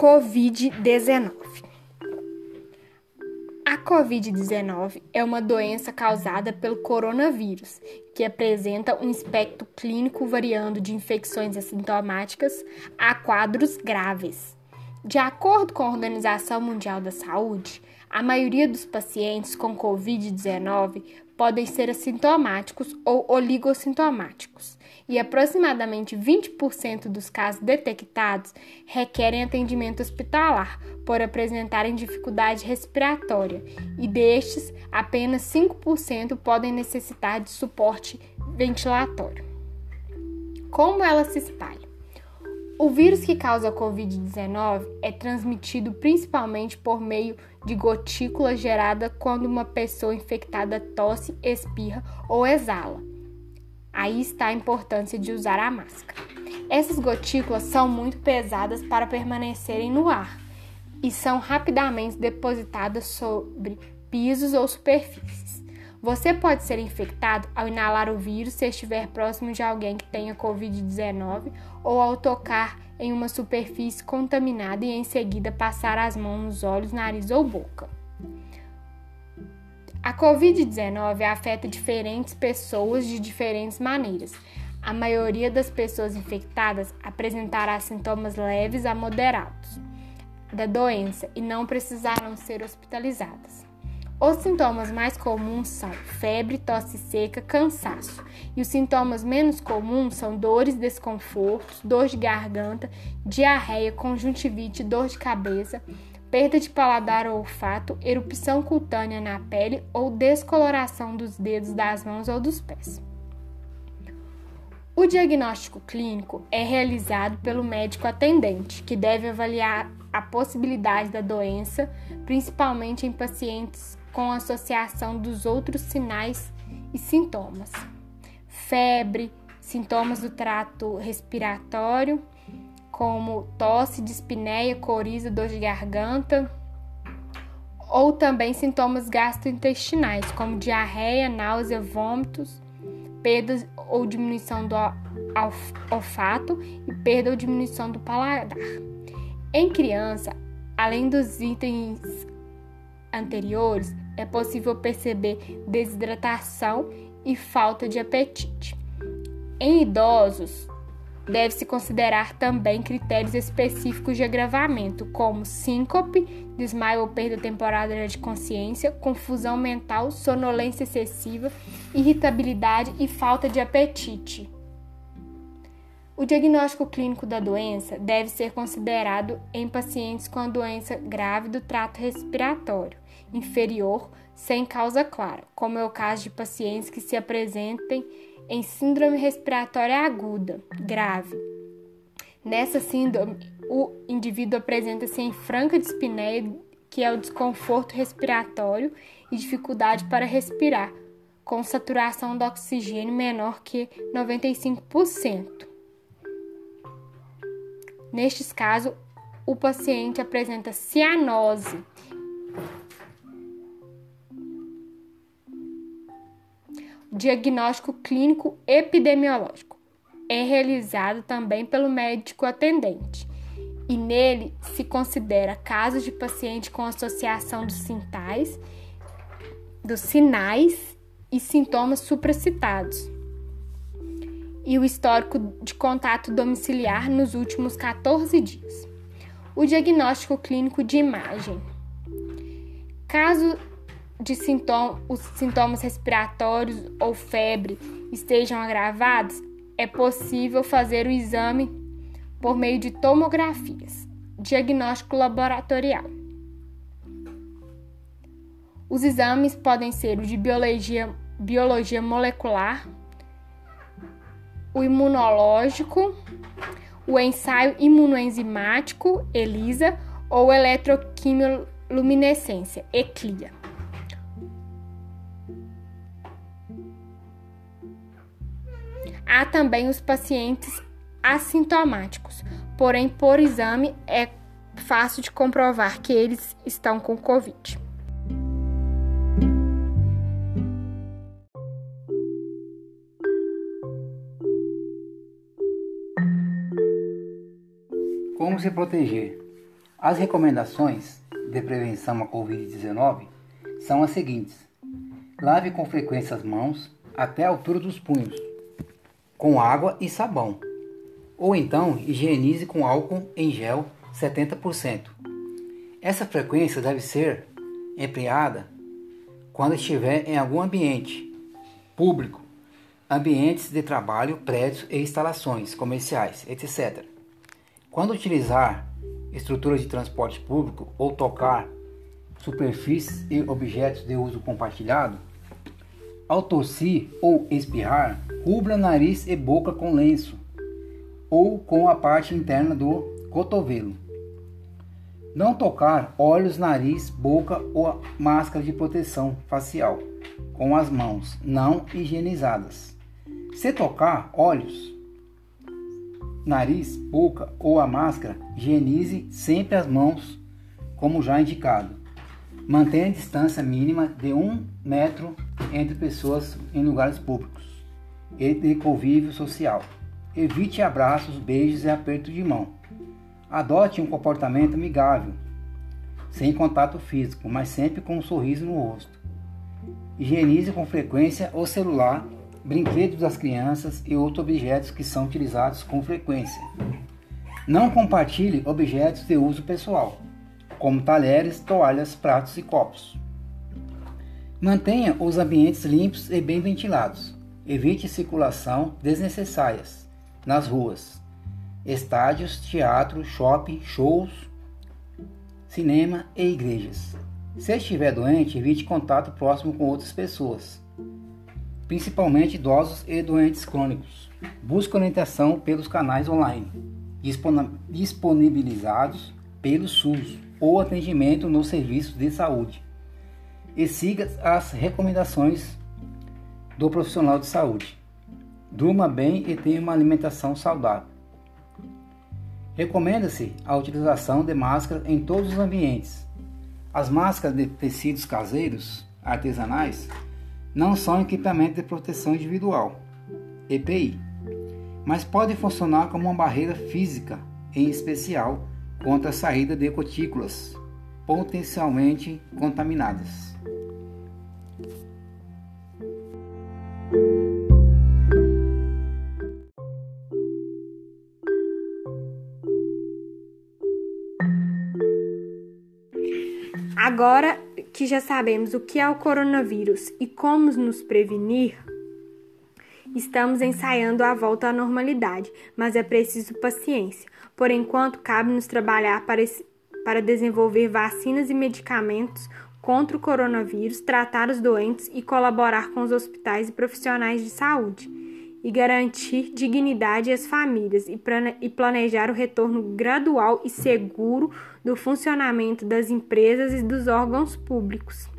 Covid-19. A Covid-19 é uma doença causada pelo coronavírus, que apresenta um espectro clínico variando de infecções assintomáticas a quadros graves. De acordo com a Organização Mundial da Saúde, a maioria dos pacientes com Covid-19 podem ser assintomáticos ou oligossintomáticos, e aproximadamente 20% dos casos detectados requerem atendimento hospitalar por apresentarem dificuldade respiratória, e destes, apenas 5% podem necessitar de suporte ventilatório. Como ela se espalha? O vírus que causa a Covid-19 é transmitido principalmente por meio de gotícula gerada quando uma pessoa infectada tosse, espirra ou exala. Aí está a importância de usar a máscara. Essas gotículas são muito pesadas para permanecerem no ar e são rapidamente depositadas sobre pisos ou superfícies. Você pode ser infectado ao inalar o vírus se estiver próximo de alguém que tenha Covid-19 ou ao tocar em uma superfície contaminada e em seguida passar as mãos olhos, nariz ou boca. A Covid-19 afeta diferentes pessoas de diferentes maneiras. A maioria das pessoas infectadas apresentará sintomas leves a moderados da doença e não precisarão ser hospitalizadas. Os sintomas mais comuns são febre, tosse seca, cansaço. E os sintomas menos comuns são dores, desconfortos, dor de garganta, diarreia, conjuntivite, dor de cabeça, perda de paladar ou olfato, erupção cutânea na pele ou descoloração dos dedos das mãos ou dos pés. O diagnóstico clínico é realizado pelo médico atendente, que deve avaliar a possibilidade da doença, principalmente em pacientes com associação dos outros sinais e sintomas. Febre, sintomas do trato respiratório, como tosse, dispneia, coriza, dor de garganta, ou também sintomas gastrointestinais, como diarreia, náusea, vômitos, perda ou diminuição do olfato e perda ou diminuição do paladar. Em criança, além dos itens anteriores, é possível perceber desidratação e falta de apetite. Em idosos, deve-se considerar também critérios específicos de agravamento, como síncope, desmaio ou perda temporária de consciência, confusão mental, sonolência excessiva, irritabilidade e falta de apetite. O diagnóstico clínico da doença deve ser considerado em pacientes com a doença grave do trato respiratório inferior sem causa clara, como é o caso de pacientes que se apresentem em síndrome respiratória aguda grave. Nessa síndrome, o indivíduo apresenta-se em franca dispneia, que é o desconforto respiratório e dificuldade para respirar, com saturação do oxigênio menor que 95%. Nestes casos, o paciente apresenta cianose. Diagnóstico clínico epidemiológico é realizado também pelo médico atendente e nele se considera casos de paciente com associação dos sintais, dos sinais e sintomas supracitados e o histórico de contato domiciliar nos últimos 14 dias. O diagnóstico clínico de imagem. Caso de sintoma, os sintomas respiratórios ou febre estejam agravados, é possível fazer o exame por meio de tomografias. Diagnóstico laboratorial. Os exames podem ser o de biologia, biologia molecular, o imunológico, o ensaio imunoenzimático, ELISA, ou eletroquimioluminescência, ECLIA. Há também os pacientes assintomáticos, porém, por exame é fácil de comprovar que eles estão com Covid. Como se proteger? As recomendações de prevenção à Covid-19 são as seguintes: lave com frequência as mãos até a altura dos punhos, com água e sabão, ou então higienize com álcool em gel 70%. Essa frequência deve ser empregada quando estiver em algum ambiente público, ambientes de trabalho, prédios e instalações comerciais, etc. Quando utilizar estruturas de transporte público ou tocar superfícies e objetos de uso compartilhado, ao tossir ou espirrar, cubra nariz e boca com lenço ou com a parte interna do cotovelo. Não tocar olhos, nariz, boca ou máscara de proteção facial com as mãos não higienizadas. Se tocar olhos, nariz, boca ou a máscara, higienize sempre as mãos, como já indicado. Mantenha a distância mínima de um metro entre pessoas em lugares públicos e de convívio social. Evite abraços, beijos e aperto de mão. Adote um comportamento amigável, sem contato físico, mas sempre com um sorriso no rosto. Higienize com frequência o celular, brinquedos das crianças e outros objetos que são utilizados com frequência. Não compartilhe objetos de uso pessoal, como talheres, toalhas, pratos e copos. Mantenha os ambientes limpos e bem ventilados. Evite circulação desnecessárias nas ruas, estádios, teatro, shopping, shows, cinema e igrejas. Se estiver doente, evite contato próximo com outras pessoas, principalmente idosos e doentes crônicos. Busque orientação pelos canais online disponibilizados pelo SUS ou atendimento nos serviços de saúde e siga as recomendações do profissional de saúde. Durma bem e tenha uma alimentação saudável. Recomenda-se a utilização de máscara em todos os ambientes. As máscaras de tecidos caseiros artesanais não são equipamento de proteção individual, EPI, mas podem funcionar como uma barreira física, em especial contra a saída de gotículas potencialmente contaminadas. Agora que já sabemos o que é o coronavírus e como nos prevenir, estamos ensaiando a volta à normalidade, mas é preciso paciência. Por enquanto, cabe-nos trabalhar para, para desenvolver vacinas e medicamentos contra o coronavírus, tratar os doentes e colaborar com os hospitais e profissionais de saúde e garantir dignidade às famílias e planejar o retorno gradual e seguro do funcionamento das empresas e dos órgãos públicos.